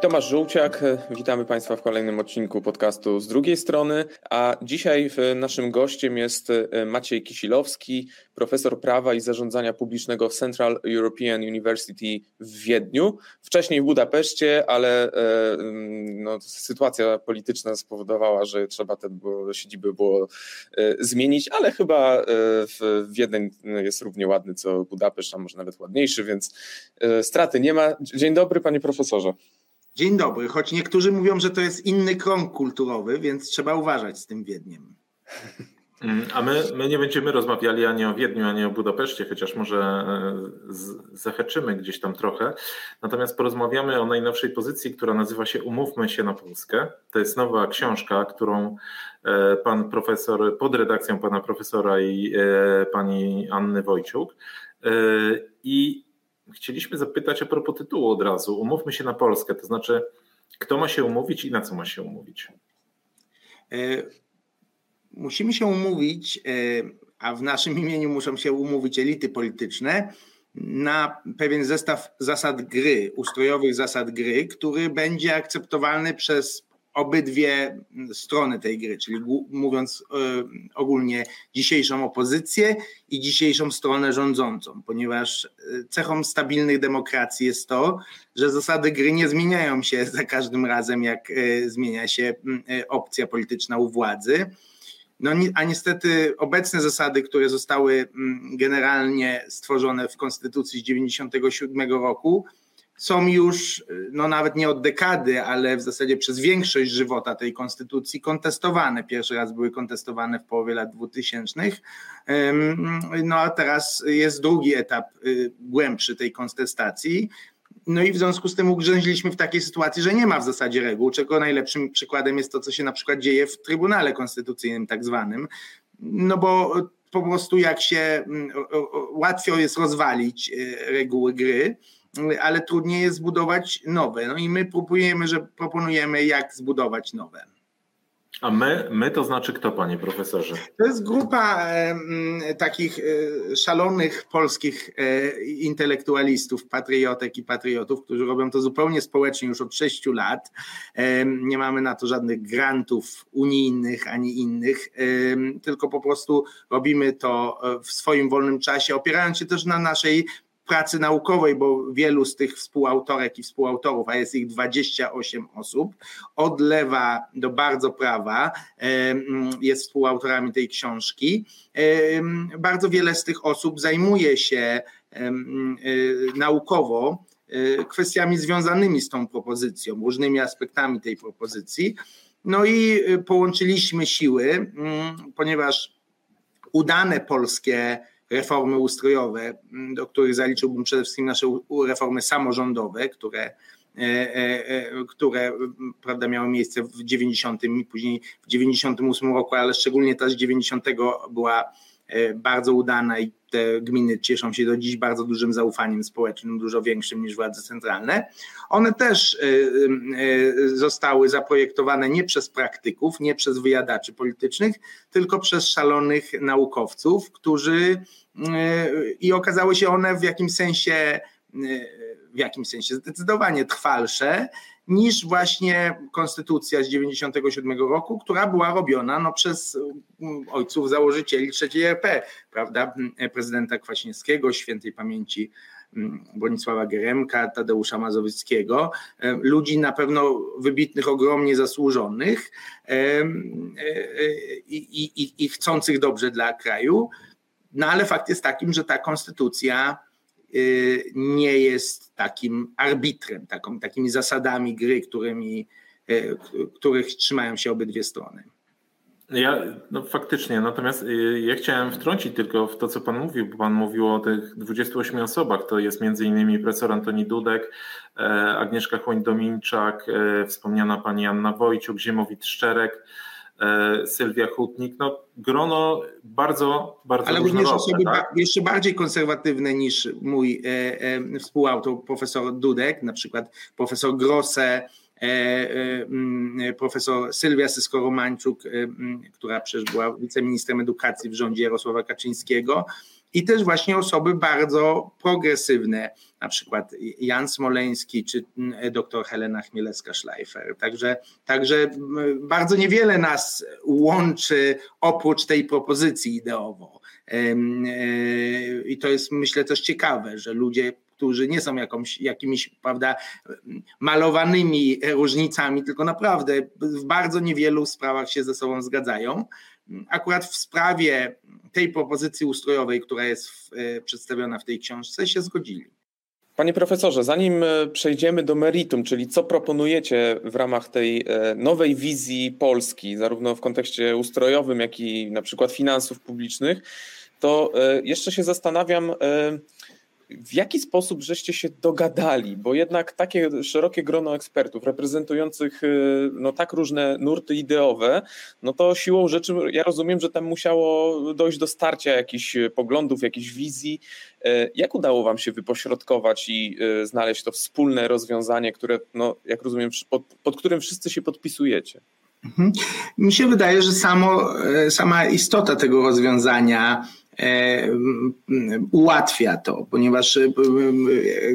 Tomasz Żółciak, witamy Państwa w kolejnym odcinku podcastu z drugiej strony, a dzisiaj naszym gościem jest e, Maciej Kisilowski, profesor prawa i zarządzania publicznego w Central European University w Wiedniu, wcześniej w Budapeszcie, ale e, mm, no, sytuacja polityczna spowodowała, że trzeba te siedziby było e, zmienić, ale chyba w Wiedeń jest równie ładny co Budapeszt, a może nawet ładniejszy, więc straty nie ma. Dzień dobry panie profesorze. Dzień dobry, choć niektórzy mówią, że to jest inny krąg kulturowy, więc trzeba uważać z tym Wiedniem. Mm, a my, my nie będziemy rozmawiali ani o Wiedniu, ani o Budapeszcie, chociaż może e, zahaczymy gdzieś tam trochę. Natomiast porozmawiamy o najnowszej pozycji, która nazywa się Umówmy się na Polskę. To jest nowa książka, którą e, pan profesor, pod redakcją pana profesora i e, pani Anny Wojciuk. I chcieliśmy zapytać a propos tytułu od razu. Umówmy się na Polskę, to znaczy, kto ma się umówić i na co ma się umówić? E, musimy się umówić, e, a w naszym imieniu muszą się umówić elity polityczne na pewien zestaw zasad gry, ustrojowych zasad gry, który będzie akceptowalny przez obydwie strony tej gry, czyli mówiąc e, ogólnie dzisiejszą opozycję i dzisiejszą stronę rządzącą, ponieważ e, cechą stabilnych demokracji jest to, że zasady gry nie zmieniają się za każdym razem, jak e, zmienia się opcja polityczna u władzy. No, a niestety obecne zasady, które zostały generalnie stworzone w Konstytucji z 1997 roku, są już no nawet nie od dekady, ale w zasadzie przez większość żywota tej konstytucji kontestowane. Pierwszy raz były kontestowane w połowie lat 2000. No a teraz jest drugi etap y, głębszy tej kontestacji. No i w związku z tym ugrzęźliśmy w takiej sytuacji, że nie ma w zasadzie reguł, czego najlepszym przykładem jest to, co się na przykład dzieje w Trybunale Konstytucyjnym tak zwanym. No bo po prostu jak się mm, łatwiej jest rozwalić y, reguły gry, ale trudniej jest zbudować nowe. No i my próbujemy, że proponujemy, jak zbudować nowe. A my, my to znaczy kto, panie profesorze? To jest grupa e, takich e, szalonych polskich e, intelektualistów, patriotek i patriotów, którzy robią to zupełnie społecznie już od sześciu lat. Nie mamy na to żadnych grantów unijnych ani innych, tylko po prostu robimy to w swoim wolnym czasie, opierając się też na naszej pracy naukowej, bo wielu z tych współautorek i współautorów, a jest ich 28 osób, od lewa do bardzo prawa jest współautorami tej książki. Bardzo wiele z tych osób zajmuje się e, naukowo e, kwestiami związanymi z tą propozycją, różnymi aspektami tej propozycji. No i e, połączyliśmy siły, mm, ponieważ udane polskie reformy ustrojowe, mm, do których zaliczyłbym przede wszystkim nasze reformy samorządowe, które e, e, e, które prawda, miały miejsce w 90 i później w 98 roku, ale szczególnie ta z 90 była bardzo udana i te gminy cieszą się do dziś bardzo dużym zaufaniem społecznym, dużo większym niż władze centralne. One też zostały zaprojektowane nie przez praktyków, nie przez wyjadaczy politycznych, tylko przez szalonych naukowców, którzy i okazały się one w jakimś sensie, w jakimś sensie zdecydowanie trwalsze niż właśnie konstytucja z 97 roku, która była robiona no, przez mm, ojców założycieli III RP, prawda, prezydenta Kwaśniewskiego, świętej pamięci mm, Bronisława Geremka, Tadeusza Mazowieckiego, ludzi na pewno wybitnych, ogromnie zasłużonych e, e, i, i, i chcących dobrze dla kraju, no ale fakt jest takim, że ta konstytucja nie jest takim arbitrem, taką, takimi zasadami gry, którymi, y, których trzymają się obydwie strony. Ja, no faktycznie, natomiast y, ja chciałem wtrącić tylko w to, co Pan mówił, bo Pan mówił o tych 28 osobach, to jest między innymi profesor Antoni Dudek, e, Agnieszka Chłoń-Dominczak, e, wspomniana Pani Anna Wojciuk, Ziemowit Szczerek, Sylwia Hutnik. No, grono bardzo, bardzo Ale również osoby tak? jeszcze bardziej konserwatywne niż mój e, e, współautor, profesor Dudek, na przykład profesor Grosse, E, e, mm, profesor Sylwia Sysko-Romańczuk, e, mm, która przecież była wiceministrem edukacji w rządzie Jarosława Kaczyńskiego i też właśnie osoby bardzo progresywne, na przykład Jan Smoleński czy dr Helena Chmielewska-Schleifer. Także, także bardzo niewiele nas łączy oprócz tej propozycji ideowo. I to jest myślę też ciekawe, że ludzie którzy nie są jakąś, jakimiś prawda, malowanymi różnicami, tylko naprawdę w bardzo niewielu sprawach się ze sobą zgadzają. Akurat w sprawie tej propozycji ustrojowej, która jest w, e, przedstawiona w tej książce, się zgodzili. Panie profesorze, zanim e, przejdziemy do meritum, czyli co proponujecie w ramach tej e, nowej wizji Polski, zarówno w kontekście ustrojowym, jak i na przykład finansów publicznych, to jeszcze się zastanawiam, w jaki sposób żeście się dogadali? Bo jednak takie szerokie grono ekspertów reprezentujących y, no, tak różne nurty ideowe, no to siłą rzeczy ja rozumiem, że tam musiało dojść do starcia jakichś poglądów, jakichś wizji. Y, jak udało wam się wypośrodkować i y, znaleźć to wspólne rozwiązanie, które, no, jak rozumiem, pod, pod którym wszyscy się podpisujecie? Mhm. Mi się wydaje, że samo, sama istota tego rozwiązania E, ułatwia to, ponieważ e,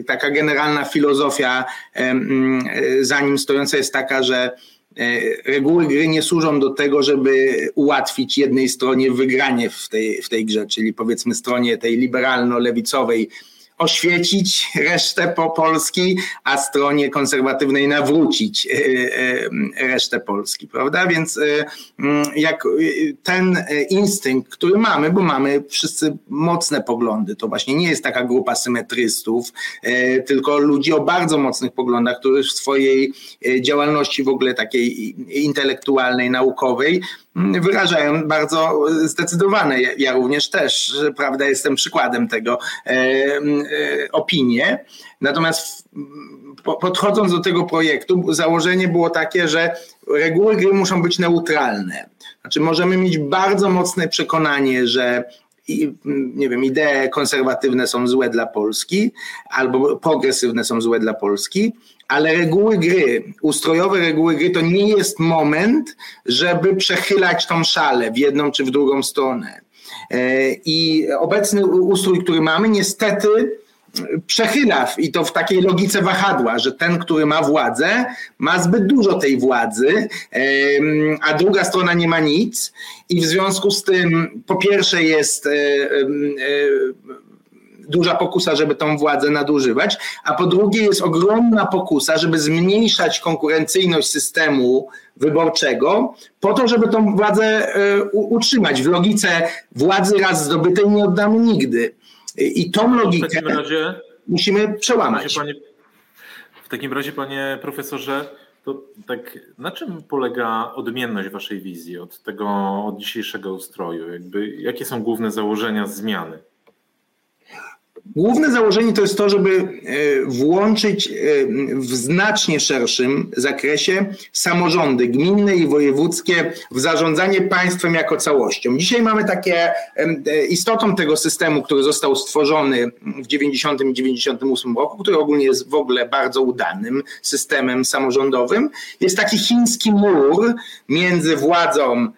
taka generalna filozofia e, za nim stojąca jest taka, że reguły gry nie służą do tego, żeby ułatwić jednej stronie wygranie w tej, w tej grze, czyli powiedzmy stronie tej liberalno-lewicowej oświecić resztę po Polski, a stronie konserwatywnej nawrócić e, e, resztę Polski, prawda? Więc e, mm, jak ten instynkt, który mamy, bo mamy wszyscy mocne poglądy, to właśnie nie jest taka grupa symetrystów, tylko ludzi o bardzo mocnych poglądach, którzy w swojej działalności w ogóle takiej intelektualnej, naukowej wyrażają bardzo zdecydowane, ja również też, prawda, jestem przykładem tego, e, e, opinie. Natomiast podchodząc do tego projektu, założenie było takie, że reguły gry muszą być neutralne. Znaczy możemy mieć bardzo mocne przekonanie, że nie wiem, idee konserwatywne są złe dla Polski, albo progresywne są złe dla Polski, ale reguły gry, ustrojowe reguły gry to nie jest moment, żeby przechylać tą szalę w jedną czy w drugą stronę. E, I obecny ustrój, który mamy, niestety przechyla i to w takiej logice wahadła, że ten, który ma władzę, ma zbyt dużo tej władzy, a druga strona nie ma nic i w związku z tym po pierwsze jest e, e, duża pokusa, żeby tą władzę nadużywać, a po drugie jest ogromna pokusa, żeby zmniejszać konkurencyjność systemu wyborczego, po to, żeby tą władzę e, utrzymać. W logice władzy raz zdobytej nie oddamy nigdy. I tą logikę razie, musimy przełamać. Panie, w takim razie, panie profesorze, to tak na czym polega odmienność waszej wizji od tego od dzisiejszego ustroju? Jakby, jakie są główne założenia zmiany? Główne założenie to jest to, żeby e, włączyć e, w znacznie szerszym zakresie samorządy gminne i wojewódzkie w zarządzanie państwem jako całością. Dzisiaj mamy takie, e, istotą tego systemu, który został stworzony w 90 i 98 roku, który ogólnie jest w ogóle bardzo udanym systemem samorządowym, jest taki chiński mur między władzą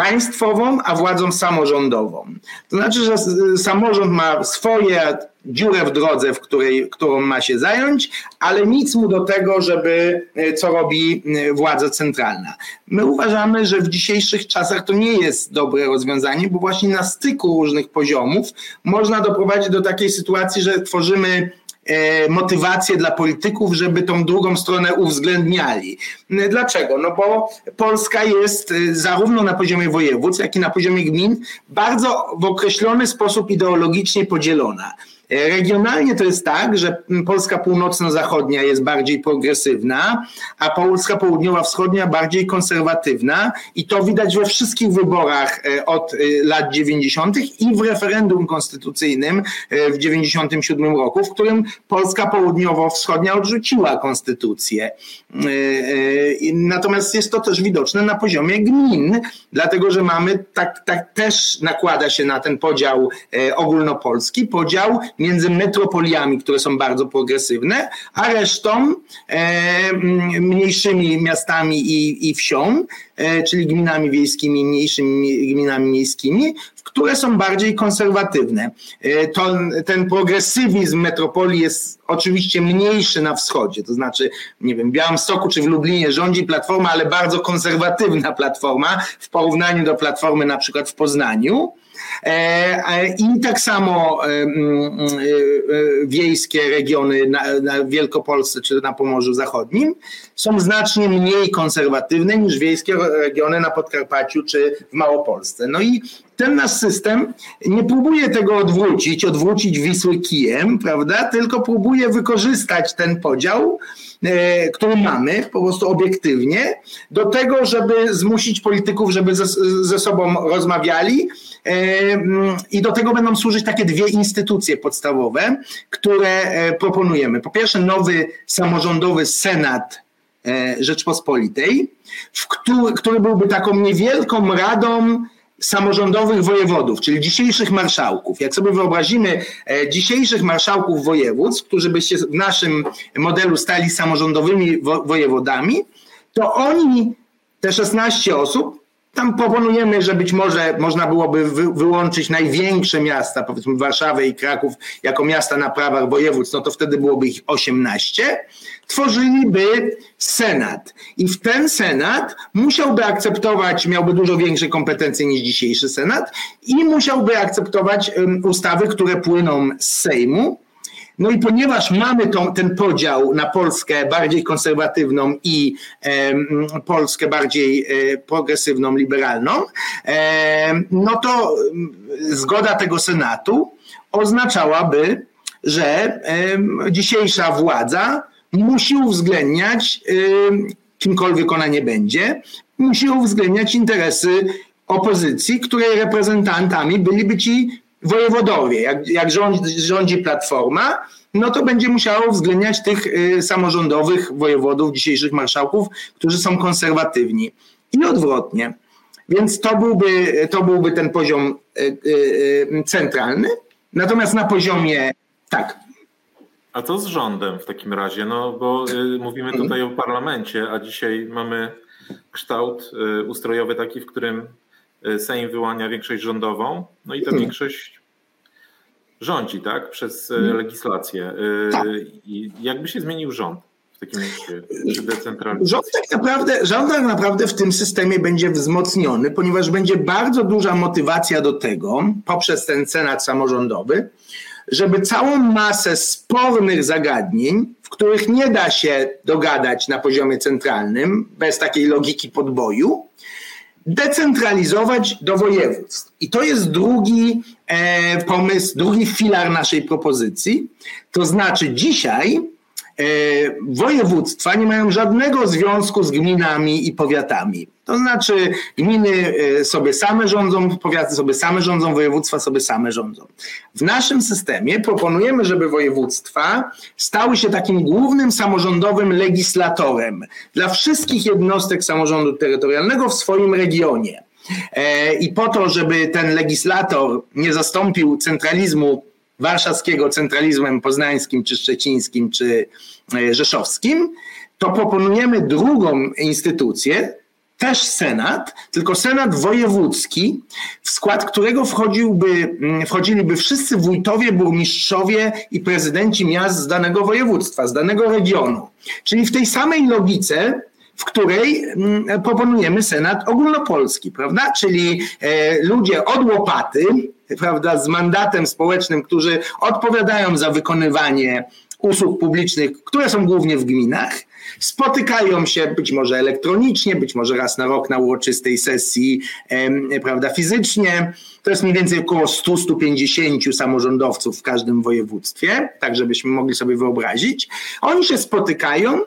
państwową, a władzą samorządową. To znaczy, że samorząd ma swoje dziurę w drodze, w której, którą ma się zająć, ale nic mu do tego, żeby e, co robi e, władza centralna. My uważamy, że w dzisiejszych czasach to nie jest dobre rozwiązanie, bo właśnie na styku różnych poziomów można doprowadzić do takiej sytuacji, że tworzymy motywację dla polityków, żeby tą drugą stronę uwzględniali. Dlaczego? No bo Polska jest e, zarówno na poziomie województw, jak i na poziomie gmin bardzo w określony sposób ideologicznie podzielona. Regionalnie to jest tak, że Polska północno-zachodnia jest bardziej progresywna, a Polska południowa-wschodnia bardziej konserwatywna i to widać we wszystkich wyborach e, od e, lat 90. i w referendum konstytucyjnym e, w 97 roku, w którym Polska południowo-wschodnia odrzuciła konstytucję. Natomiast jest to też widoczne na poziomie gmin, dlatego że mamy tak, tak też nakłada się na ten podział ogólnopolski, podział między metropoliami, które są bardzo progresywne, a resztą e, mniejszymi miastami i, i wsią, e, czyli gminami wiejskimi, mniejszymi gminami miejskimi, które są bardziej konserwatywne. E, to, ten progresywizm metropolii jest oczywiście mniejszy na wschodzie, to znaczy, nie wiem, w Białymstoku czy w Lublinie rządzi platforma, ale bardzo konserwatywna platforma w porównaniu do platformy na przykład w Poznaniu. E, I tak samo e, e, wiejskie regiony na, Wielkopolsce czy na Pomorzu Zachodnim są znacznie mniej konserwatywne niż wiejskie regiony na Podkarpaciu czy w Małopolsce. No i ten nasz system nie próbuje tego odwrócić, odwrócić Wisły kijem, prawda, tylko próbuje wykorzystać ten podział, który mamy po prostu obiektywnie, do tego, żeby zmusić polityków, żeby ze, ze sobą rozmawiali, i do tego będą służyć takie dwie instytucje podstawowe, które e, proponujemy. Po pierwsze, nowy samorządowy Senat e, Rzeczpospolitej, który, który byłby taką niewielką radą samorządowych wojewodów, czyli dzisiejszych marszałków. Jak sobie wyobrazimy e, dzisiejszych marszałków województw, którzy by się w naszym modelu stali samorządowymi wojewodami, to oni, te 16 osób, tam proponujemy, że być może można byłoby wy, wyłączyć największe miasta, powiedzmy Warszawę i Kraków, jako miasta na prawach województw, no to wtedy byłoby ich 18. Tworzyliby Senat. I w ten Senat musiałby akceptować, miałby dużo większe kompetencje niż dzisiejszy Senat i musiałby akceptować um, ustawy, które płyną z Sejmu no i ponieważ mamy tą, ten podział na Polskę bardziej konserwatywną i e, Polskę bardziej e, progresywną, liberalną, e, no to zgoda tego Senatu oznaczałaby, że dzisiejsza władza musi uwzględniać, kimkolwiek ona nie będzie, musi uwzględniać interesy opozycji, której reprezentantami byliby ci wojewodowie, jak, jak rządzi, rządzi Platforma, no to będzie musiało uwzględniać tych y, samorządowych wojewodów, dzisiejszych marszałków, którzy są konserwatywni. I odwrotnie. Więc to byłby, to byłby ten poziom y, y, centralny. Natomiast na poziomie, tak. A co z rządem w takim razie? No bo mówimy mhm. tutaj o parlamencie, a dzisiaj mamy kształt ustrojowy taki, w którym Sejm wyłania większość rządową, no i ta hmm. większość rządzi, tak, przez hmm. legislację. E, tak. I jakby się zmienił rząd? w takim razie, Rząd tak, naprawdę, rząd tak naprawdę w tym systemie będzie wzmocniony, ponieważ będzie bardzo duża motywacja do tego, poprzez ten senat samorządowy, żeby całą masę spornych zagadnień, w których nie da się dogadać na poziomie centralnym, bez takiej logiki podboju, decentralizować do województw. I to jest drugi e, pomysł, drugi filar naszej propozycji. To znaczy dzisiaj województwa nie mają żadnego związku z gminami i powiatami. To znaczy, gminy e, sobie same rządzą, powiaty sobie same rządzą, województwa sobie same rządzą. W naszym systemie proponujemy, żeby województwa stały się takim głównym samorządowym legislatorem dla wszystkich jednostek samorządu terytorialnego w swoim regionie. E, I po to, żeby ten legislator nie zastąpił centralizmu warszawskiego centralizmem poznańskim, czy szczecińskim, czy e, rzeszowskim, to proponujemy drugą instytucję, też Senat, tylko Senat wojewódzki, w skład którego wchodziłby, wchodziliby wszyscy wójtowie, burmistrzowie i prezydenci miast z danego województwa, z danego regionu. Czyli w tej samej logice, w której mm, proponujemy Senat ogólnopolski, prawda? Czyli e, ludzie od łopaty, prawda, z mandatem społecznym, którzy odpowiadają za wykonywanie usług publicznych, które są głównie w gminach, spotykają się być może elektronicznie, być może raz na rok na uroczystej sesji, prawda, fizycznie. To jest mniej więcej około 100-150 samorządowców w każdym województwie, tak żebyśmy mogli sobie wyobrazić. Oni się spotykają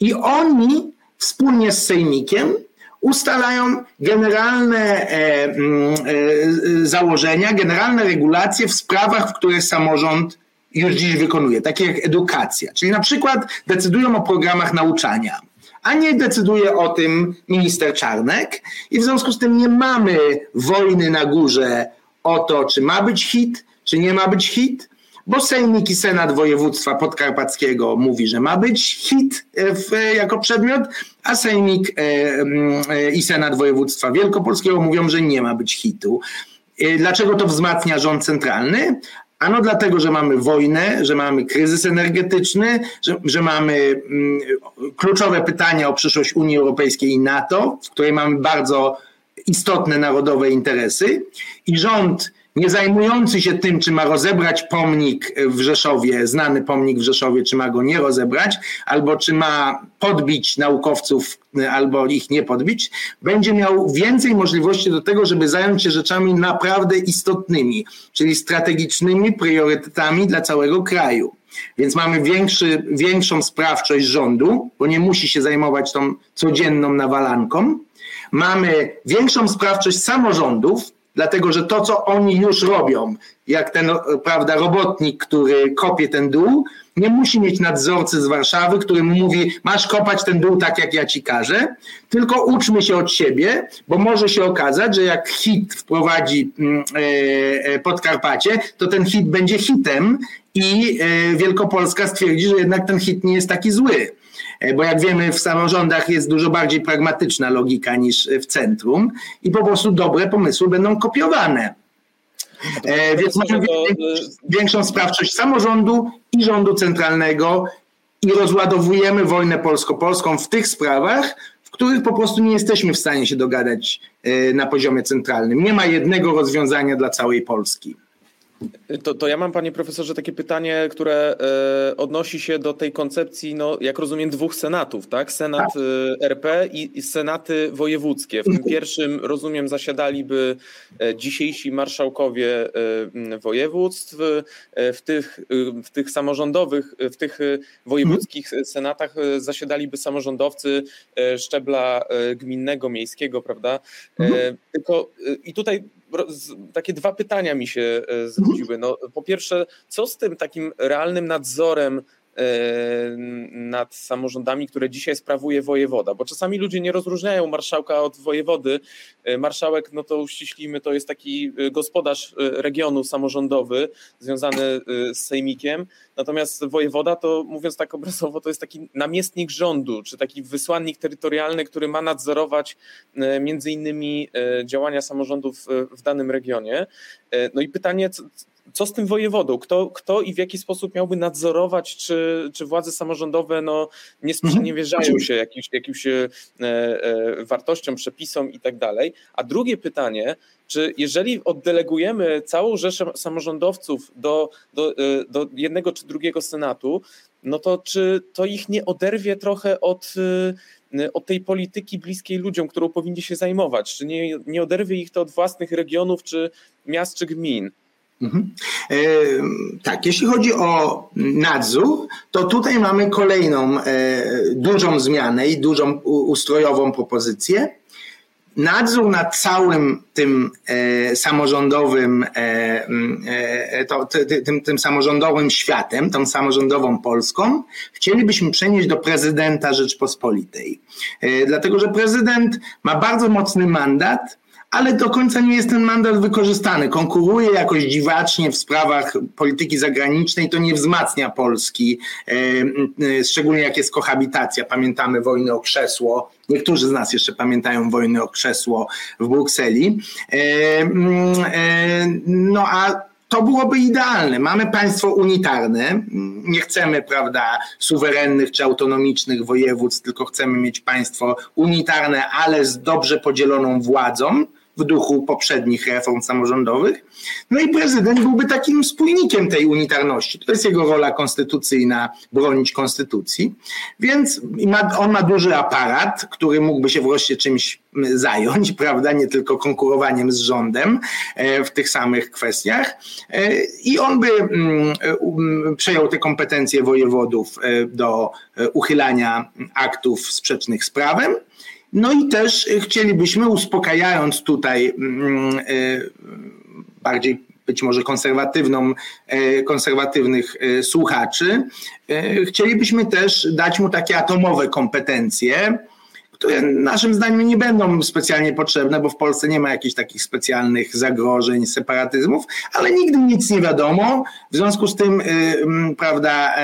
i oni wspólnie z sejmikiem ustalają generalne e, mm, e, założenia, generalne regulacje w sprawach, w których samorząd już dziś wykonuje, takie jak edukacja. Czyli na przykład decydują o programach nauczania, a nie decyduje o tym minister Czarnek i w związku z tym nie mamy wojny na górze o to, czy ma być hit, czy nie ma być hit, bo Sejmik i Senat Województwa Podkarpackiego mówi, że ma być hit e, w, jako przedmiot, a Sejmik e, e, i Senat Województwa Wielkopolskiego mówią, że nie ma być hitu. Dlaczego to wzmacnia rząd centralny? Ano dlatego, że mamy wojnę, że mamy kryzys energetyczny, że, że mamy mm, kluczowe pytania o przyszłość Unii Europejskiej i NATO, w której mamy bardzo istotne narodowe interesy i rząd nie zajmujący się tym, czy ma rozebrać pomnik w Rzeszowie, znany pomnik w Rzeszowie, czy ma go nie rozebrać, albo czy ma podbić naukowców, albo ich nie podbić, będzie miał więcej możliwości do tego, żeby zająć się rzeczami naprawdę istotnymi, czyli strategicznymi priorytetami dla całego kraju. Więc mamy większy, większą sprawczość rządu, bo nie musi się zajmować tą codzienną nawalanką. Mamy większą sprawczość samorządów, dlatego że to, co oni już robią, jak ten prawda, robotnik, który kopie ten dół, nie musi mieć nadzorcy z Warszawy, który mu mówi, masz kopać ten dół tak, jak ja ci każę, tylko uczmy się od siebie, bo może się okazać, że jak hit wprowadzi mm, e, e, Podkarpacie, to ten hit będzie hitem i e, Wielkopolska stwierdzi, że jednak ten hit nie jest taki zły. Bo jak wiemy w samorządach jest dużo bardziej pragmatyczna logika niż w centrum i po prostu dobre pomysły będą kopiowane. E, więc mamy większą sprawczość samorządu i rządu centralnego i rozładowujemy wojnę polsko-polską w tych sprawach, w których po prostu nie jesteśmy w stanie się dogadać e, na poziomie centralnym. Nie ma jednego rozwiązania dla całej Polski. To, to ja mam, panie profesorze, takie pytanie, które e, odnosi się do tej koncepcji, no, jak rozumiem, dwóch senatów, tak? Senat tak. e, RP i, i, senaty wojewódzkie. W tym mhm. pierwszym, rozumiem, zasiadaliby e, dzisiejsi marszałkowie województw, w tych, w tych samorządowych, w tych wojewódzkich mhm. senatach zasiadaliby samorządowcy szczebla gminnego, miejskiego, prawda? Mhm. Tylko i tutaj takie dwa pytania mi się e, zwróciły. No, po pierwsze, co z tym takim realnym nadzorem nad samorządami, które dzisiaj sprawuje wojewoda, bo czasami ludzie nie rozróżniają marszałka od wojewody. E, marszałek, no to uściślimy, to jest taki e, gospodarz regionu samorządowy związany z sejmikiem, natomiast wojewoda to mówiąc tak obrazowo, to jest taki namiestnik rządu, czy taki wysłannik terytorialny, który ma nadzorować między innymi działania samorządów w danym regionie. No i pytanie, co z tym wojewodą? Kto, kto i w jaki sposób miałby nadzorować, czy, czy władze samorządowe no, nie mhm. sprzeniewierzają się jakimś, jakimś e, e, wartościom, przepisom i tak dalej? A drugie pytanie, czy jeżeli oddelegujemy całą rzeszę samorządowców do, do, e, do jednego czy drugiego senatu, no to czy to ich nie oderwie trochę od, e, od tej polityki bliskiej ludziom, którą powinni się zajmować? Czy nie, nie oderwie ich to od własnych regionów, czy miast, czy gmin? Mhm. E, tak, jeśli chodzi o nadzór, to tutaj mamy kolejną e, dużą zmianę i dużą ustrojową propozycję. Nadzór nad całym tym e, samorządowym, tym, tym samorządowym światem, tą samorządową Polską, chcielibyśmy przenieść do prezydenta Rzeczpospolitej. Dlatego, że prezydent ma bardzo mocny mandat, ale do końca nie jest ten mandat wykorzystany. Konkuruje jakoś dziwacznie w sprawach polityki zagranicznej, to nie wzmacnia Polski, e, e, szczególnie jak jest kohabitacja. Pamiętamy wojnę o krzesło. Niektórzy z nas jeszcze pamiętają wojnę o krzesło w Brukseli. E, no a to byłoby idealne. Mamy państwo unitarne, nie chcemy, prawda, suwerennych czy autonomicznych województw, tylko chcemy mieć państwo unitarne, ale z dobrze podzieloną władzą w duchu poprzednich reform samorządowych. No i prezydent byłby takim spójnikiem tej unitarności. To jest jego rola konstytucyjna, bronić konstytucji. Więc on ma duży aparat, który mógłby się wreszcie czymś zająć, prawda, nie tylko konkurowaniem z rządem e, w tych samych kwestiach. E, I on by mm, um, przejął te kompetencje wojewodów e, do uchylania aktów sprzecznych z prawem. No i też chcielibyśmy, uspokajając tutaj mm, bardziej być może konserwatywną, konserwatywnych słuchaczy, chcielibyśmy też dać mu takie atomowe kompetencje, które naszym zdaniem nie będą specjalnie potrzebne, bo w Polsce nie ma jakichś takich specjalnych zagrożeń, separatyzmów, ale nigdy nic nie wiadomo. W związku z tym, yy, prawda,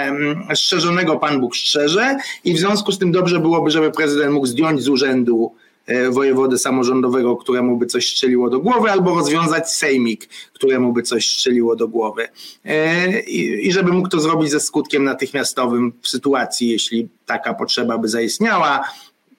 strzeżonego Pan Bóg strzeże i w związku z tym dobrze byłoby, żeby prezydent mógł zdjąć z urzędu y, wojewody samorządowego, któremu by coś strzeliło do głowy, albo rozwiązać sejmik, któremu by coś strzeliło do głowy. Y, I żeby mógł to zrobić ze skutkiem natychmiastowym w sytuacji, jeśli taka potrzeba by zaistniała,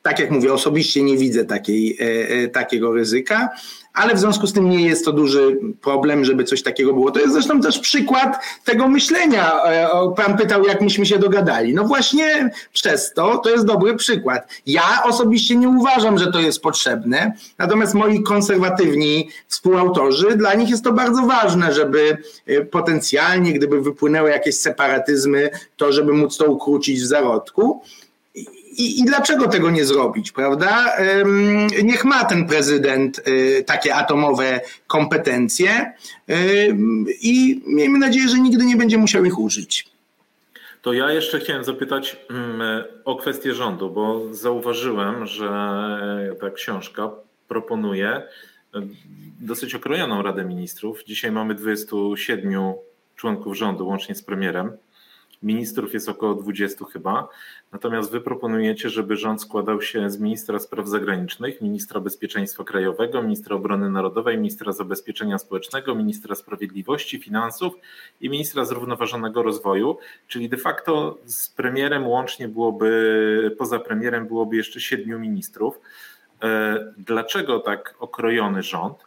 tak jak mówię, osobiście nie widzę takiej, e, e, takiego ryzyka, ale w związku z tym nie jest to duży problem, żeby coś takiego było. To jest zresztą też przykład tego myślenia. E, pan pytał, jak myśmy się dogadali. No właśnie przez to, to jest dobry przykład. Ja osobiście nie uważam, że to jest potrzebne, natomiast moi konserwatywni współautorzy, dla nich jest to bardzo ważne, żeby potencjalnie, gdyby wypłynęły jakieś separatyzmy, to żeby móc to ukrócić w zarodku. I, I, dlaczego tego nie zrobić, prawda? Niech ma ten prezydent y, takie atomowe kompetencje i miejmy nadzieję, że nigdy nie będzie musiał ich użyć. To ja jeszcze chciałem zapytać mm, o kwestię rządu, bo zauważyłem, że ta książka proponuje dosyć okrojoną Radę Ministrów. Dzisiaj mamy 27 członków rządu, łącznie z premierem. Ministrów jest około 20 chyba. Natomiast wy proponujecie, żeby rząd składał się z ministra spraw zagranicznych, ministra bezpieczeństwa krajowego, ministra obrony narodowej, ministra zabezpieczenia społecznego, ministra sprawiedliwości, finansów i ministra zrównoważonego rozwoju, czyli de facto z premierem łącznie byłoby, poza premierem byłoby jeszcze siedmiu ministrów. E, dlaczego tak okrojony rząd?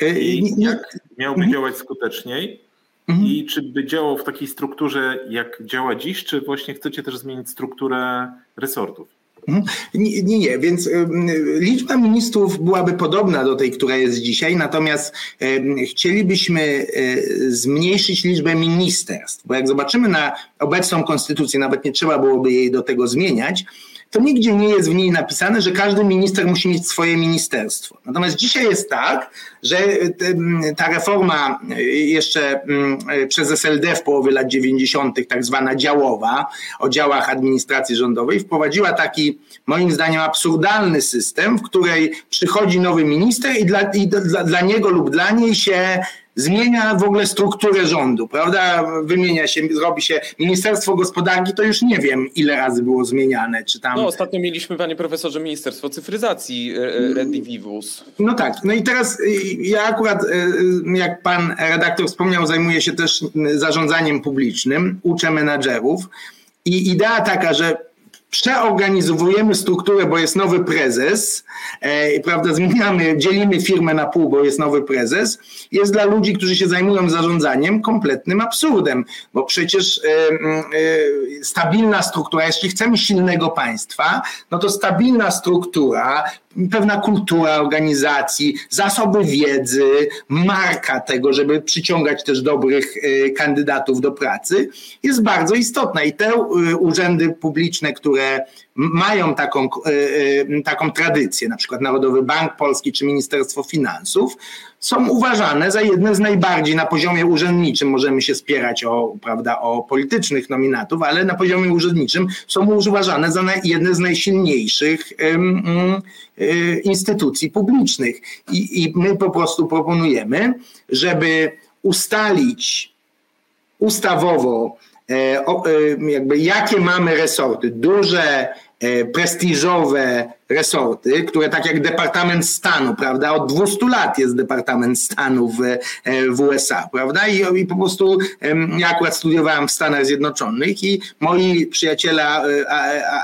E, I jak miałby działać skuteczniej? Mhm. I czy by działał w takiej strukturze, jak działa dziś, czy właśnie chcecie też zmienić strukturę resortów? Mhm. Nie, nie, nie, więc liczba ministrów byłaby podobna do tej, która jest dzisiaj, natomiast chcielibyśmy y, zmniejszyć liczbę ministerstw, bo jak zobaczymy na obecną konstytucję, nawet nie trzeba byłoby jej do tego zmieniać, to nigdzie nie jest w niej napisane, że każdy minister musi mieć swoje ministerstwo. Natomiast dzisiaj jest tak, że ta reforma jeszcze przez SLD w połowie lat 90., tak zwana działowa, o działach administracji rządowej, wprowadziła taki, moim zdaniem, absurdalny system, w której przychodzi nowy minister i dla, i dla, dla niego lub dla niej się zmienia w ogóle strukturę rządu, prawda? Wymienia się, zrobi się Ministerstwo Gospodarki, to już nie wiem, ile razy było zmieniane, czy tam... No ostatnio mieliśmy, panie profesorze, Ministerstwo Cyfryzacji, e, e, Redivivus. No tak, no i teraz y, ja akurat, y, y, jak pan redaktor wspomniał, zajmuję się też zarządzaniem publicznym, uczę menadżerów i idea taka, że przeorganizowujemy strukturę, bo jest nowy prezes, e, prawda, zmieniamy, dzielimy firmę na pół, bo jest nowy prezes, jest dla ludzi, którzy się zajmują zarządzaniem, kompletnym absurdem, bo przecież e, e, stabilna struktura, jeśli chcemy silnego państwa, no to stabilna struktura, pewna kultura organizacji, zasoby wiedzy, marka tego, żeby przyciągać też dobrych e, kandydatów do pracy, jest bardzo istotna. I te e, urzędy publiczne, które mają taką, e, taką tradycję, na przykład Narodowy Bank Polski czy Ministerstwo Finansów, są uważane za jedne z najbardziej na poziomie urzędniczym, możemy się spierać o, prawda, o politycznych nominatów, ale na poziomie urzędniczym są uważane za jedne z najsilniejszych y, instytucji publicznych. I, I my po prostu proponujemy, żeby ustalić ustawowo jakby jakie mamy resorty, duże E, prestiżowe resorty, które tak jak Departament Stanu, prawda, od 200 lat jest Departament Stanu w, e, w USA, prawda, I, i po prostu ja akurat studiowałem w Stanach Zjednoczonych i moi przyjaciele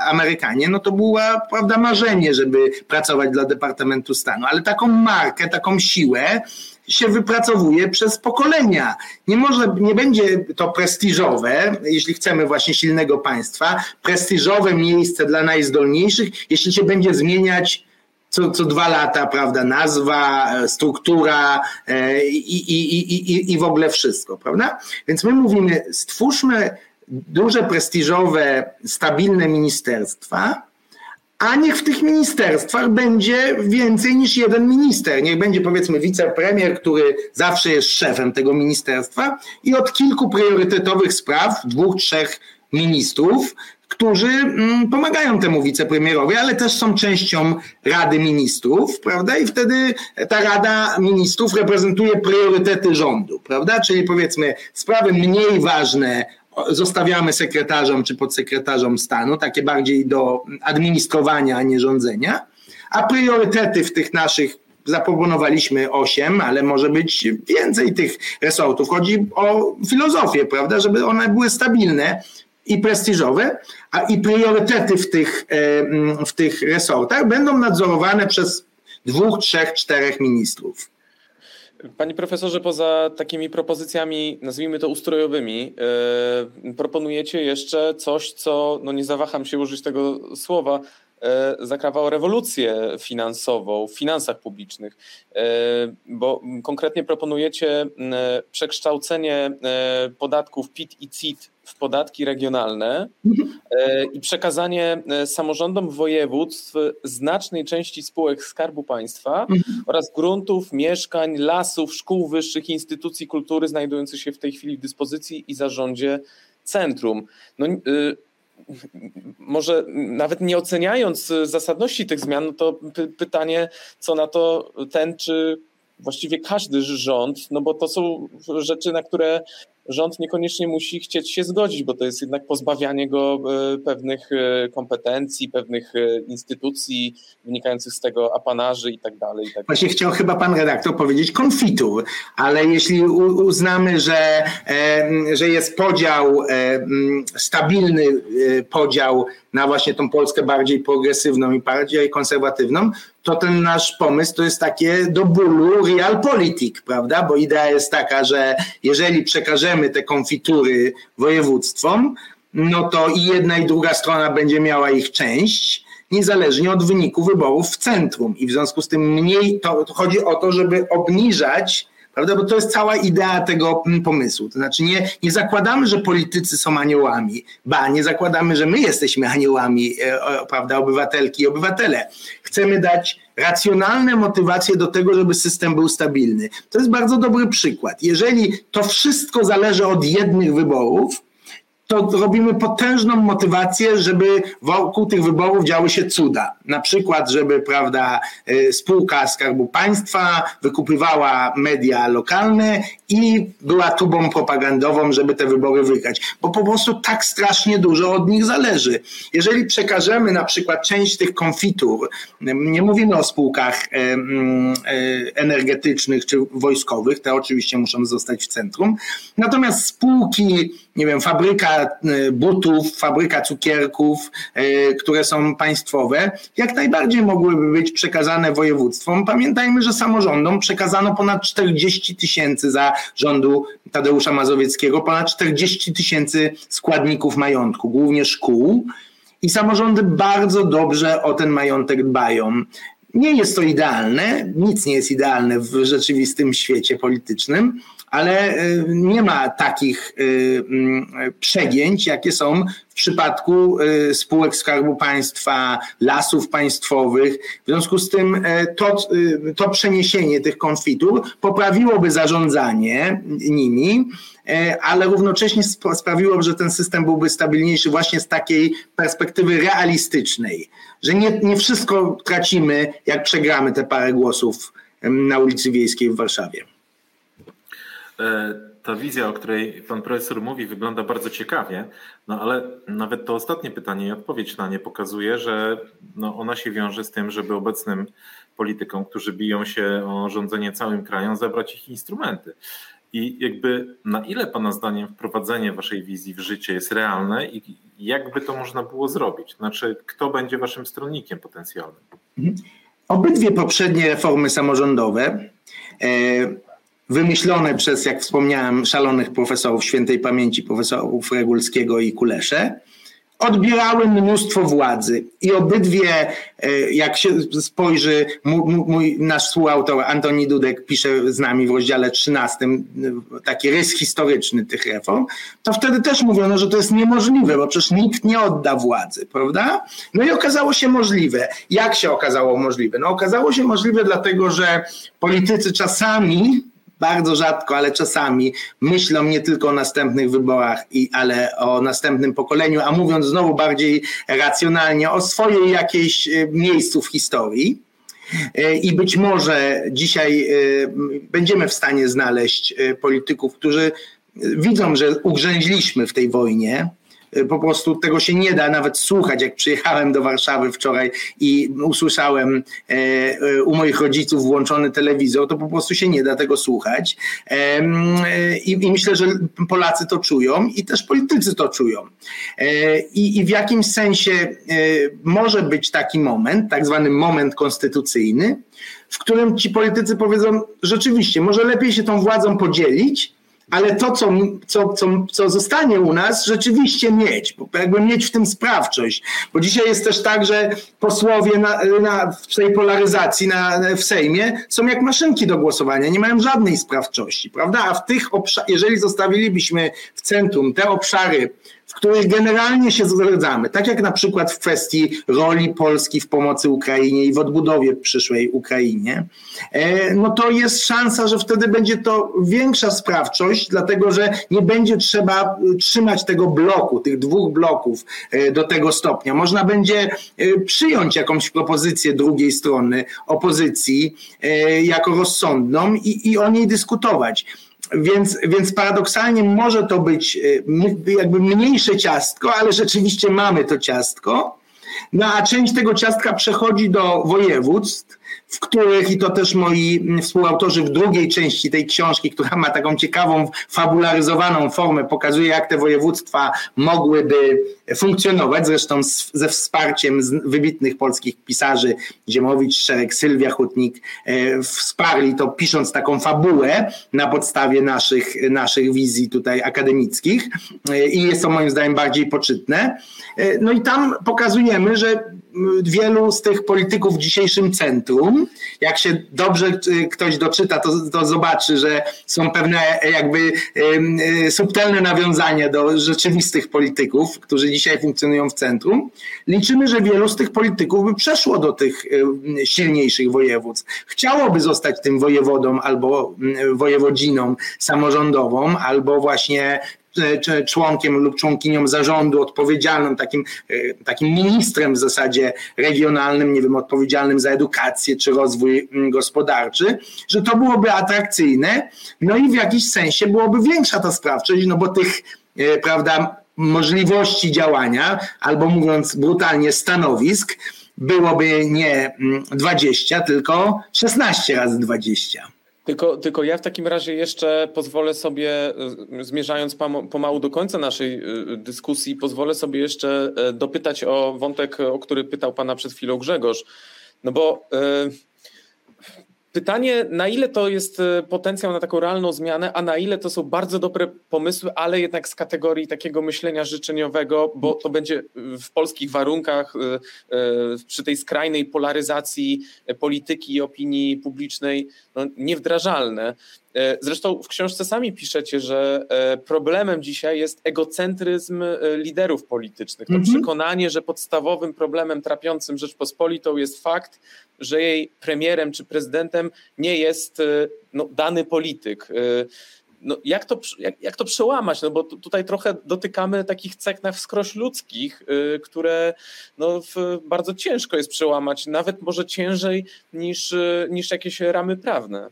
Amerykanie, no to było, prawda, marzenie, żeby pracować dla Departamentu Stanu, ale taką markę, taką siłę się wypracowuje przez pokolenia. Nie może, nie będzie to prestiżowe, jeśli chcemy właśnie silnego państwa, prestiżowe miejsce dla najzdolniejszych, jeśli się będzie zmieniać co, co dwa lata, prawda, nazwa, struktura e, i, i, i, i w ogóle wszystko, prawda? Więc my mówimy, stwórzmy duże, prestiżowe, stabilne ministerstwa, a niech w tych ministerstwach będzie więcej niż jeden minister. Niech będzie powiedzmy wicepremier, który zawsze jest szefem tego ministerstwa i od kilku priorytetowych spraw, dwóch, trzech ministrów, którzy mm, pomagają temu wicepremierowi, ale też są częścią Rady Ministrów, prawda? I wtedy ta Rada Ministrów reprezentuje priorytety rządu, prawda? Czyli powiedzmy sprawy mniej ważne zostawiamy sekretarzom czy podsekretarzom stanu, takie bardziej do administrowania, a nie rządzenia, a priorytety w tych naszych zaproponowaliśmy osiem, ale może być więcej tych resortów. Chodzi o filozofię, prawda, żeby one były stabilne i prestiżowe, a i priorytety w tych, e, w tych resortach będą nadzorowane przez dwóch, trzech, czterech ministrów. Panie profesorze, poza takimi propozycjami, nazwijmy to ustrojowymi, yy, proponujecie jeszcze coś, co, no nie zawaham się użyć tego słowa, yy, zakrawało rewolucję finansową w finansach publicznych, yy, bo konkretnie proponujecie przekształcenie podatków PIT i CIT w podatki regionalne e, i przekazanie e, samorządom województw znacznej części spółek Skarbu Państwa oraz gruntów, mieszkań, lasów, szkół wyższych, instytucji kultury znajdujących się w tej chwili w dyspozycji i zarządzie centrum. No, y, może nawet nie oceniając zasadności tych zmian, no to pytanie, co na to ten czy właściwie każdy rząd, no bo to są rzeczy, na które rząd niekoniecznie musi chcieć się zgodzić, bo to jest jednak pozbawianie go e, pewnych e, kompetencji, pewnych e, instytucji wynikających z tego apanarzy i tak dalej. Tak Właśnie chciał chyba pan redaktor powiedzieć konfitur, ale jeśli uznamy, że, że jest podział, stabilny podział na właśnie tą Polskę bardziej progresywną i bardziej konserwatywną, to ten nasz pomysł to jest takie do bólu realpolitik, prawda? Bo idea jest taka, że jeżeli przekażemy te konfitury województwom, no to i jedna i druga strona będzie miała ich część, niezależnie od wyniku wyborów w centrum. I w związku z tym mniej to, to chodzi o to, żeby obniżać prawda? Bo to jest cała idea tego mm, pomysłu. To znaczy nie, nie zakładamy, że politycy są aniołami, ba, nie zakładamy, że my jesteśmy aniołami, e, prawda, obywatelki i obywatele. Chcemy dać racjonalne motywacje do tego, żeby system był stabilny. To jest bardzo dobry przykład. Jeżeli to wszystko zależy od jednych wyborów, to robimy potężną motywację, żeby wokół tych wyborów działy się cuda. Na przykład, żeby prawda, y, spółka Skarbu Państwa wykupywała media lokalne i była tubą propagandową, żeby te wybory wygrać. Bo po prostu tak strasznie dużo od nich zależy. Jeżeli przekażemy na przykład część tych konfitur, nie mówimy o spółkach energetycznych czy wojskowych, te oczywiście muszą zostać w centrum, natomiast spółki, nie wiem, fabryka Y, butów, fabryka cukierków, y, które są państwowe, jak najbardziej mogłyby być przekazane województwom. Pamiętajmy, że samorządom przekazano ponad 40 tysięcy za rządu Tadeusza Mazowieckiego, ponad 40 tysięcy składników majątku, głównie szkół. I samorządy bardzo dobrze o ten majątek dbają. Nie jest to idealne, nic nie jest idealne w rzeczywistym świecie politycznym, ale y, nie ma takich y, mm, przegięć, jakie są w przypadku y, spółek Skarbu Państwa, lasów państwowych. W związku z tym to, to przeniesienie tych konfitur poprawiłoby zarządzanie nimi, ale równocześnie sprawiłoby, że ten system byłby stabilniejszy właśnie z takiej perspektywy realistycznej, że nie, nie wszystko tracimy, jak przegramy te parę głosów na ulicy Wiejskiej w Warszawie. Ta wizja, o której pan profesor mówi, wygląda bardzo ciekawie, no ale nawet to ostatnie pytanie i odpowiedź na nie pokazuje, że no ona się wiąże z tym, żeby obecnym politykom, którzy biją się o rządzenie całym krajem, zabrać ich instrumenty. I jakby na ile Pana zdaniem wprowadzenie Waszej wizji w życie jest realne i jakby to można było zrobić? Znaczy, kto będzie Waszym stronnikiem potencjalnym? Mhm. Obydwie poprzednie reformy samorządowe, e, wymyślone przez, jak wspomniałem, szalonych profesorów świętej pamięci, profesorów Regulskiego i Kulesze, odbierały mnóstwo władzy i obydwie, e, jak się spojrzy, mój, nasz współautor Antoni Dudek pisze z nami w rozdziale 13 taki rys historyczny tych reform, to wtedy też mówiono, że to jest niemożliwe, bo przecież nikt nie odda władzy, prawda? No i okazało się możliwe. Jak się okazało możliwe? No okazało się możliwe dlatego, że politycy czasami bardzo rzadko, ale czasami myślą nie tylko o następnych wyborach, i, ale o następnym pokoleniu, a mówiąc znowu bardziej racjonalnie o swojej jakiejś e, miejscu w historii. E, I być może dzisiaj e, będziemy w stanie znaleźć polityków, którzy widzą, że ugrzęźliśmy w tej wojnie, po prostu tego się nie da nawet słuchać. Jak przyjechałem do Warszawy wczoraj i usłyszałem e, e, u moich rodziców włączony telewizor, to po prostu się nie da tego słuchać. E, I, myślę, że Polacy to czują i też politycy to czują. I, i w jakimś sensie może być taki moment, tak zwany moment konstytucyjny, w którym ci politycy powiedzą, rzeczywiście, może lepiej się tą władzą podzielić, ale to, co, co, co, co zostanie u nas, rzeczywiście mieć, jakby mieć w tym sprawczość. Bo dzisiaj jest też tak, że posłowie na, na, w tej polaryzacji na, w Sejmie są jak maszynki do głosowania, nie mają żadnej sprawczości, prawda? A w tych obszarach, jeżeli zostawilibyśmy w centrum te obszary, w których generalnie się zgadzamy, tak jak na przykład w kwestii roli Polski w pomocy Ukrainie i w odbudowie przyszłej Ukrainie, e, no to jest szansa, że wtedy będzie to większa sprawczość, dlatego że nie będzie trzeba trzymać tego bloku, tych dwóch bloków e, do tego stopnia. Można będzie e, przyjąć jakąś propozycję drugiej strony, opozycji, jako rozsądną i, i o niej dyskutować. Więc, więc paradoksalnie może to być e, jakby mniejsze ciastko, ale rzeczywiście mamy to ciastko. No a część tego ciastka przechodzi do województw, w których, i to też moi współautorzy w drugiej części tej książki, która ma taką ciekawą, fabularyzowaną formę, pokazuje, jak te województwa mogłyby funkcjonować, zresztą z, ze wsparciem wybitnych polskich pisarzy, Ziemowicz, Szereg, Sylwia Hutnik, e, wsparli to pisząc taką fabułę na podstawie naszych, naszych wizji tutaj akademickich e, i jest to moim zdaniem bardziej poczytne. E, no i tam pokazujemy, że wielu z tych polityków w dzisiejszym centrum, jak się dobrze ktoś doczyta, to, to zobaczy, że są pewne jakby subtelne nawiązania do rzeczywistych polityków, którzy dzisiaj funkcjonują w centrum. Liczymy, że wielu z tych polityków by przeszło do tych silniejszych województw. Chciałoby zostać tym wojewodą albo wojewodziną samorządową, albo właśnie członkiem lub członkinią zarządu, odpowiedzialnym, takim, e, takim ministrem w zasadzie regionalnym, nie wiem, odpowiedzialnym za edukację czy rozwój mm, gospodarczy, że to byłoby atrakcyjne, no i w jakiś sensie byłoby większa ta sprawczość, no bo tych, e, prawda, możliwości działania, albo mówiąc brutalnie, stanowisk, byłoby nie 20, mm, tylko 16 razy 20. Tylko, tylko ja w takim razie jeszcze pozwolę sobie, y, zmierzając pomału do końca naszej y, dyskusji, pozwolę sobie jeszcze e, dopytać o wątek, o który pytał pana przed chwilą Grzegorz. No bo y, Pytanie, na ile to jest e, potencjał na taką realną zmianę, a na ile to są bardzo dobre pomysły, ale jednak z kategorii takiego myślenia życzeniowego, bo to będzie w polskich warunkach, e, e, przy tej skrajnej polaryzacji polityki i opinii publicznej, no, niewdrażalne. Zresztą w książce sami piszecie, że problemem dzisiaj jest egocentryzm liderów politycznych. To mhm. przekonanie, że podstawowym problemem trapiącym Rzeczpospolitą jest fakt, że jej premierem czy prezydentem nie jest no, dany polityk. No, jak, to, jak, jak to przełamać? No bo tutaj trochę dotykamy takich cech na wskroś ludzkich, y, które no, bardzo ciężko jest przełamać, nawet może ciężej niż, niż jakieś ramy prawne.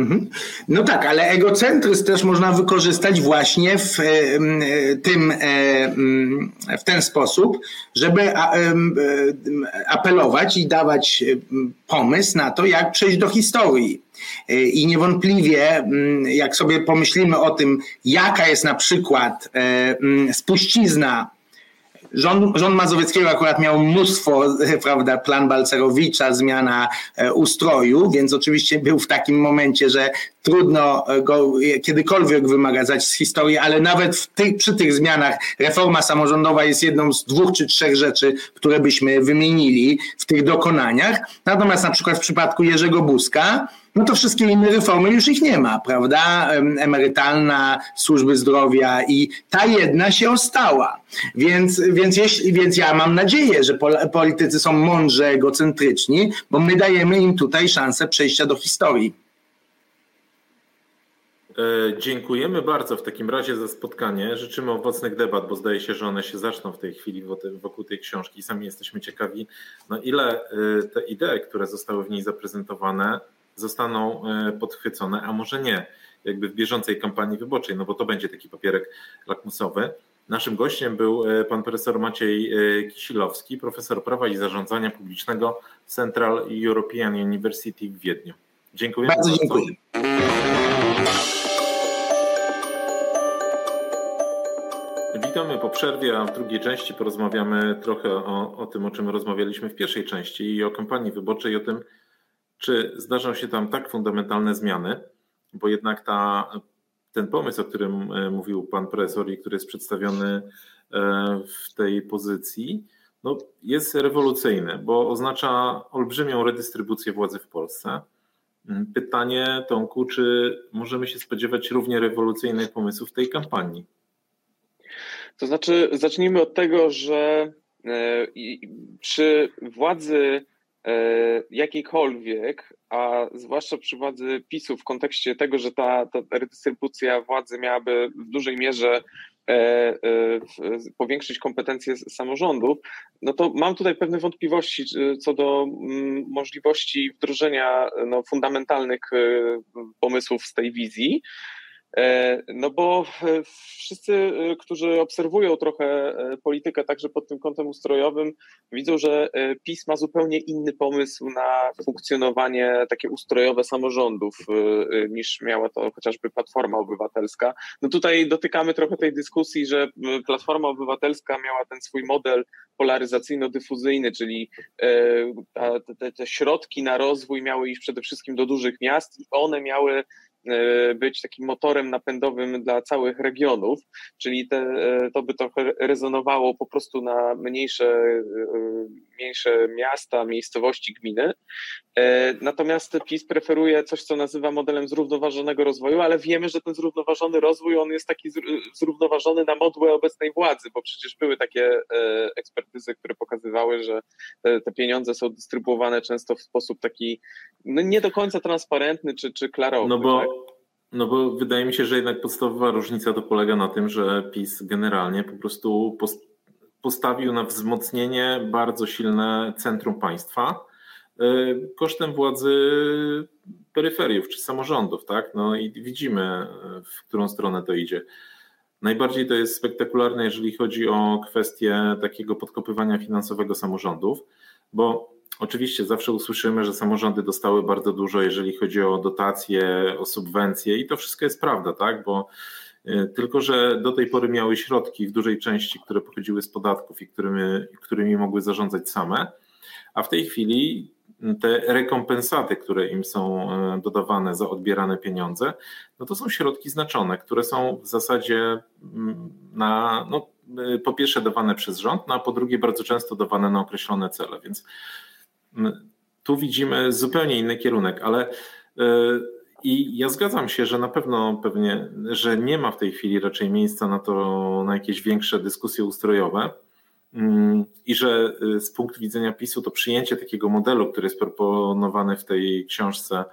Mhm. No tak, ale egocentryzm też można wykorzystać właśnie w tym, w ten sposób, żeby apelować i dawać pomysł na to, jak przejść do historii. E, I niewątpliwie, jak sobie pomyślimy o tym, jaka jest na przykład e, spuścizna Rząd, rząd Mazowieckiego akurat miał mnóstwo, prawda, plan Balcerowicza, zmiana e, ustroju, więc oczywiście był w takim momencie, że trudno go kiedykolwiek wymagać z historii, ale nawet tych, przy tych zmianach reforma samorządowa jest jedną z dwóch czy trzech rzeczy, które byśmy wymienili w tych dokonaniach. Natomiast na przykład w przypadku Jerzego Buzka, no to wszystkie inne reformy już ich nie ma, prawda? Emerytalna, służby zdrowia i ta jedna się ostała. Więc, więc, jeśli, więc ja mam nadzieję, że politycy są mądrze egocentryczni, bo my dajemy im tutaj szansę przejścia do historii. E, dziękujemy bardzo w takim razie za spotkanie. Życzymy owocnych debat, bo zdaje się, że one się zaczną w tej chwili wokół tej książki. Sami jesteśmy ciekawi, no ile e, te idee, które zostały w niej zaprezentowane, zostaną e, podchwycone, a może nie, jakby w bieżącej kampanii wyborczej, no bo to będzie taki papierek lakmusowy. Naszym gościem był pan profesor Maciej Kisilowski, profesor prawa i zarządzania publicznego Central European University w Wiedniu. Dziękuję bardzo. Bardzo dziękuję. Witamy po przerwie, a w drugiej części porozmawiamy trochę o, o tym, o czym rozmawialiśmy w pierwszej części i o kampanii wyborczej, o tym, czy zdarzą się tam tak fundamentalne zmiany, bo jednak ta, ten pomysł, o którym e, mówił pan profesor i który jest przedstawiony e, w tej pozycji, no, jest rewolucyjny, bo oznacza olbrzymią redystrybucję władzy w Polsce. Pytanie, Tomku, czy możemy się spodziewać równie rewolucyjnych pomysłów w tej kampanii? To znaczy, zacznijmy od tego, że e, przy władzy jakiejkolwiek, a zwłaszcza przy władzy PiSu w kontekście tego, że ta, ta redystrybucja władzy miałaby w dużej mierze e, powiększyć kompetencje samorządów, no to mam tutaj pewne wątpliwości co do mm, możliwości wdrożenia no, fundamentalnych pomysłów z tej wizji. E, no bo e, wszyscy, e, którzy obserwują trochę politykę także pod tym kątem ustrojowym, widzą, że PiS ma zupełnie inny pomysł na funkcjonowanie takie ustrojowe samorządów niż miała to chociażby Platforma Obywatelska. No tutaj dotykamy trochę tej dyskusji, że Platforma Obywatelska miała ten swój model polaryzacyjno-dyfuzyjny, czyli te, te środki na rozwój miały iść przede wszystkim do dużych miast i one miały E, być takim motorem napędowym dla całych regionów, czyli te, e, to by trochę rezonowało po prostu na mniejsze, e, mniejsze miasta, miejscowości, gminy. Natomiast PiS preferuje coś, co nazywa modelem zrównoważonego rozwoju, ale wiemy, że ten zrównoważony rozwój on jest taki zrównoważony na modłę obecnej władzy, bo przecież były takie ekspertyzy, które pokazywały, że te, te pieniądze są dystrybuowane często w sposób taki no, nie do końca transparentny czy, czy klarowny. No bo tak? No bo wydaje mi się, że jednak podstawowa różnica to polega na tym, że PiS generalnie po prostu postawił na wzmocnienie bardzo silne centrum państwa y, kosztem władzy peryferiów czy samorządów, tak? No i widzimy, w którą stronę to idzie. Najbardziej to jest spektakularne, jeżeli chodzi o kwestię takiego podkopywania finansowego samorządów, bo Oczywiście zawsze usłyszymy, że samorządy dostały bardzo dużo, jeżeli chodzi o dotacje, o subwencje i to wszystko jest prawda, tak? Bo tylko, że do tej pory miały środki w dużej części, które pochodziły z podatków i którymi, którymi mogły zarządzać same, a w tej chwili te rekompensaty, które im są e, dodawane za odbierane pieniądze, no to są środki znaczone, które są w zasadzie mm, na, no, e, po pierwsze dawane przez rząd, no a po drugie bardzo często dawane na określone cele, więc tu widzimy zupełnie inny kierunek, ale e, i ja zgadzam się, że na pewno pewnie, że nie ma w tej chwili raczej miejsca na to, na jakieś większe dyskusje ustrojowe. Mm, i że e, z punktu widzenia PiSu to przyjęcie takiego modelu, który jest proponowany w tej książce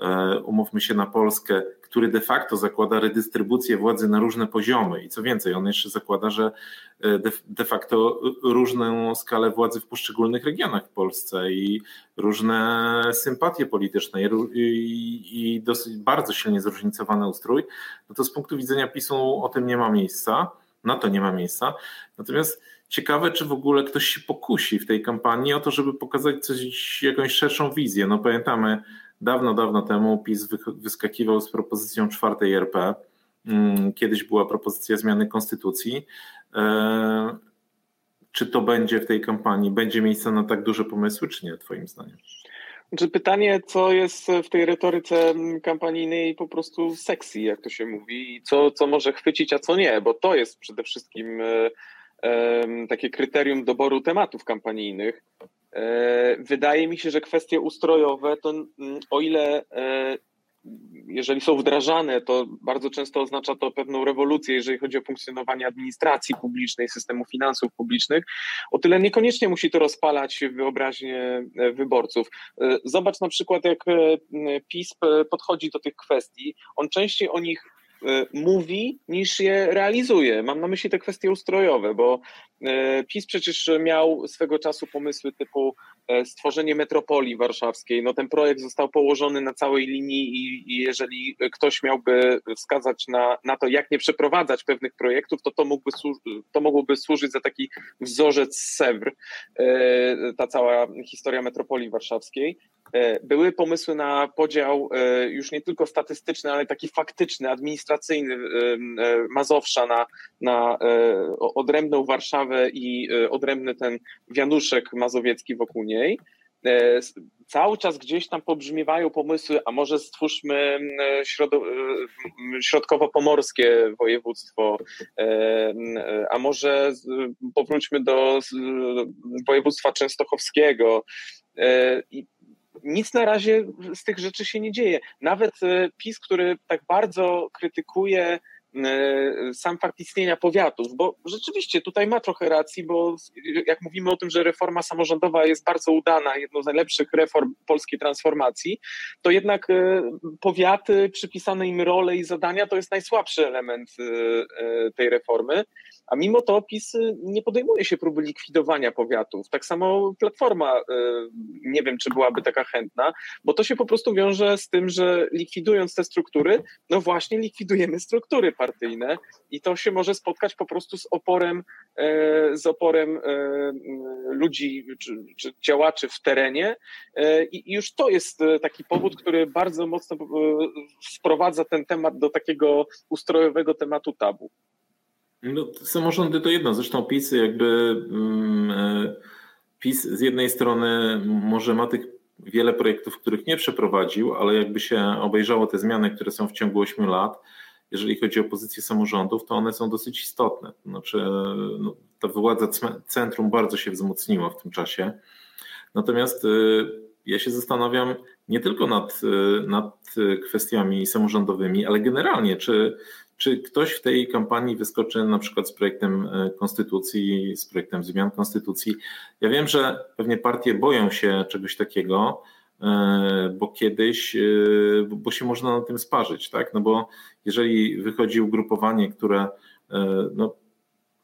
e, Umówmy się na Polskę, który de facto zakłada redystrybucję władzy na różne poziomy. I co więcej, on jeszcze zakłada, że de, de facto różną skalę władzy w poszczególnych regionach w Polsce i różne sympatie polityczne i, i dosyć bardzo silnie zróżnicowany ustrój, no to z punktu widzenia PiSu o tym nie ma miejsca, na to nie ma miejsca. Natomiast ciekawe, czy w ogóle ktoś się pokusi w tej kampanii o to, żeby pokazać coś, jakąś szerszą wizję. No pamiętamy, dawno, dawno temu PiS wyskakiwał z propozycją czwartej RP. Mm, kiedyś była propozycja zmiany konstytucji. E, czy to będzie w tej kampanii? Będzie miejsce na tak duże pomysły, czy nie, Twoim zdaniem? Znaczy pytanie, co jest w tej retoryce kampanijnej po prostu sexy, jak to się mówi, i co, co może chwycić, a co nie, bo to jest przede wszystkim e, takie kryterium doboru tematów kampanijnych. E, wydaje mi się, że kwestie ustrojowe to o ile e, jeżeli są wdrażane, to bardzo często oznacza to pewną rewolucję, jeżeli chodzi o funkcjonowanie administracji publicznej, systemu finansów publicznych, o tyle niekoniecznie musi to rozpalać wyobraźnię e, wyborców. Zobacz na przykład, jak PiS podchodzi do tych kwestii. On częściej o nich mówi, niż je realizuje. Mam na myśli te kwestie ustrojowe, bo PiS przecież miał swego czasu pomysły typu e, stworzenie metropolii warszawskiej. No ten projekt został położony na całej linii i, i jeżeli ktoś miałby wskazać na, na to, jak nie przeprowadzać pewnych projektów, to to, mógłby to mogłoby służyć za taki wzorzec Sewr, ta cała historia metropolii warszawskiej. E, były pomysły na podział e, już nie tylko statystyczny, ale taki faktyczny, administracyjny e, Mazowsza na, na odrębną Warszawę i odrębny ten wianuszek mazowiecki wokół niej. Cały czas gdzieś tam pobrzmiewają pomysły, a może stwórzmy środkowo-pomorskie województwo, a może powróćmy do województwa częstochowskiego. I nic na razie z tych rzeczy się nie dzieje. Nawet e, PiS, który tak bardzo krytykuje e, sam fakt istnienia powiatów, bo rzeczywiście tutaj ma trochę racji, bo jak mówimy o tym, że reforma samorządowa jest bardzo udana, jedną z najlepszych reform polskiej transformacji, to jednak e, powiaty, przypisane im role i zadania to jest najsłabszy element tej reformy. A mimo to PiS y, nie podejmuje się próby likwidowania powiatów. Tak samo Platforma, y, nie wiem, czy byłaby taka chętna, bo to się po prostu wiąże z tym, że likwidując te struktury, no właśnie likwidujemy struktury partyjne i to się może spotkać po prostu z oporem, e, z oporem ludzi czy, czy działaczy w terenie i już to jest taki powód, który bardzo mocno sprowadza ten temat do takiego ustrojowego tematu tabu. No, samorządy to jedno, zresztą PiS jakby mm, e, PiS z jednej strony może ma tych wiele projektów, których nie przeprowadził, ale jakby się obejrzało te zmiany, które są w ciągu 8 lat, jeżeli chodzi o pozycję samorządów, to one są dosyć istotne. Znaczy, no, ta władza centrum bardzo się wzmocniła w tym czasie. Natomiast e, ja się zastanawiam nie tylko nad, e, nad kwestiami samorządowymi, ale generalnie, czy czy ktoś w tej kampanii wyskoczy na przykład z projektem e, konstytucji, z projektem zmian konstytucji? Ja wiem, że pewnie partie boją się czegoś takiego, e, bo kiedyś, e, bo się można na tym sparzyć, tak? No bo jeżeli wychodzi ugrupowanie, które no,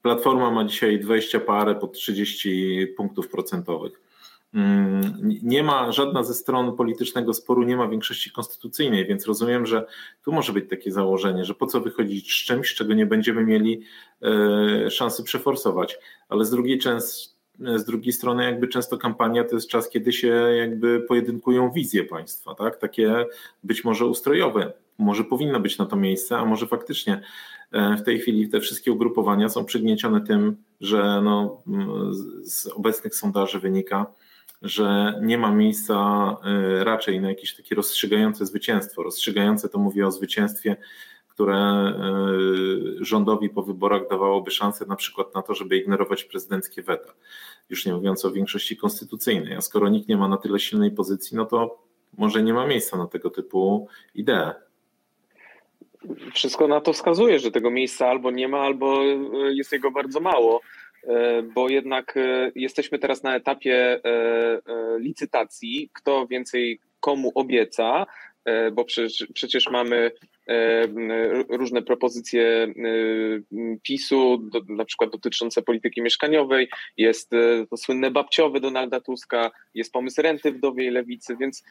Platforma ma dzisiaj 20 parę po 30 punktów procentowych. Mm, nie ma żadna ze stron politycznego sporu, nie ma większości konstytucyjnej, więc rozumiem, że tu może być takie założenie, że po co wychodzić z czymś, czego nie będziemy mieli e, szansy przeforsować. Ale z drugiej, z drugiej strony, jakby często kampania to jest czas, kiedy się jakby pojedynkują wizje państwa, tak? takie być może ustrojowe. Może powinno być na to miejsce, a może faktycznie e, w tej chwili te wszystkie ugrupowania są przygniecione tym, że no, z obecnych sondaży wynika, że nie ma miejsca y, raczej na jakieś takie rozstrzygające zwycięstwo. Rozstrzygające to mówię o zwycięstwie, które y, rządowi po wyborach dawałoby szansę na przykład na to, żeby ignorować prezydenckie weta. Już nie mówiąc o większości konstytucyjnej. A skoro nikt nie ma na tyle silnej pozycji, no to może nie ma miejsca na tego typu idee. Wszystko na to wskazuje, że tego miejsca albo nie ma, albo y, jest jego bardzo mało. E, bo jednak e, jesteśmy teraz na etapie e, licytacji, kto więcej komu obieca, bo przecież, przecież mamy różne propozycje PiSu, do, na przykład dotyczące polityki mieszkaniowej, jest to słynne babciowe Donalda Tuska, jest pomysł renty wdowiej lewicy, więc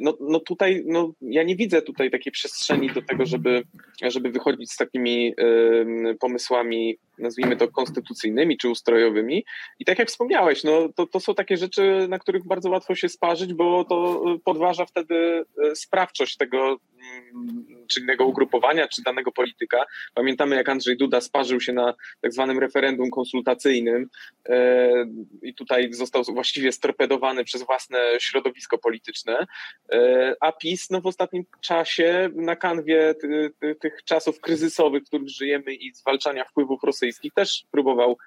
no, no tutaj no, ja nie widzę tutaj takiej przestrzeni do tego, żeby, żeby wychodzić z takimi pomysłami, nazwijmy to konstytucyjnymi czy ustrojowymi. I tak jak wspomniałeś, no, to, to są takie rzeczy, na których bardzo łatwo się sparzyć, bo to podważa wtedy sprawczość tego czy innego ugrupowania, czy danego polityka. Pamiętamy, jak Andrzej Duda sparzył się na tak zwanym referendum konsultacyjnym e, i tutaj został właściwie storpedowany przez własne środowisko polityczne, e, a PiS no, w ostatnim czasie na kanwie ty, ty, tych czasów kryzysowych, w których żyjemy i zwalczania wpływów rosyjskich też próbował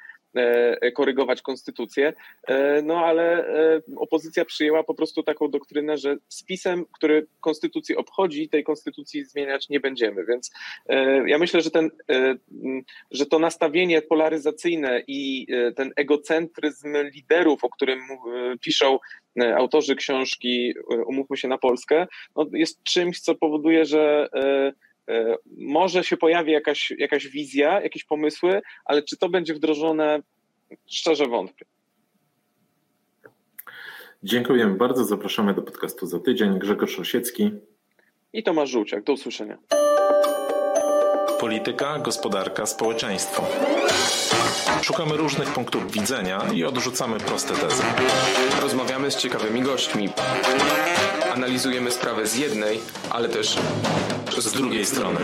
korygować konstytucję, e, no ale e, opozycja przyjęła po prostu taką doktrynę, że z pisem, który konstytucji obchodzi, tej konstytucji zmieniać nie będziemy, więc ja myślę, że ten, że to nastawienie polaryzacyjne i ten egocentryzm liderów, o którym piszą autorzy książki Umówmy się na Polskę, no jest czymś, co powoduje, że E, może się pojawi jakaś, jakaś wizja, jakieś pomysły, ale czy to będzie wdrożone, szczerze wątpię. Dziękujemy bardzo. Zapraszamy do podcastu za tydzień. Grzegorz Osiecki i Tomasz Żółciak. Do usłyszenia. Polityka, gospodarka, społeczeństwo. Szukamy różnych punktów widzenia i odrzucamy proste tezy. Rozmawiamy z ciekawymi gośćmi. Analizujemy sprawę z jednej, ale też z drugiej strony.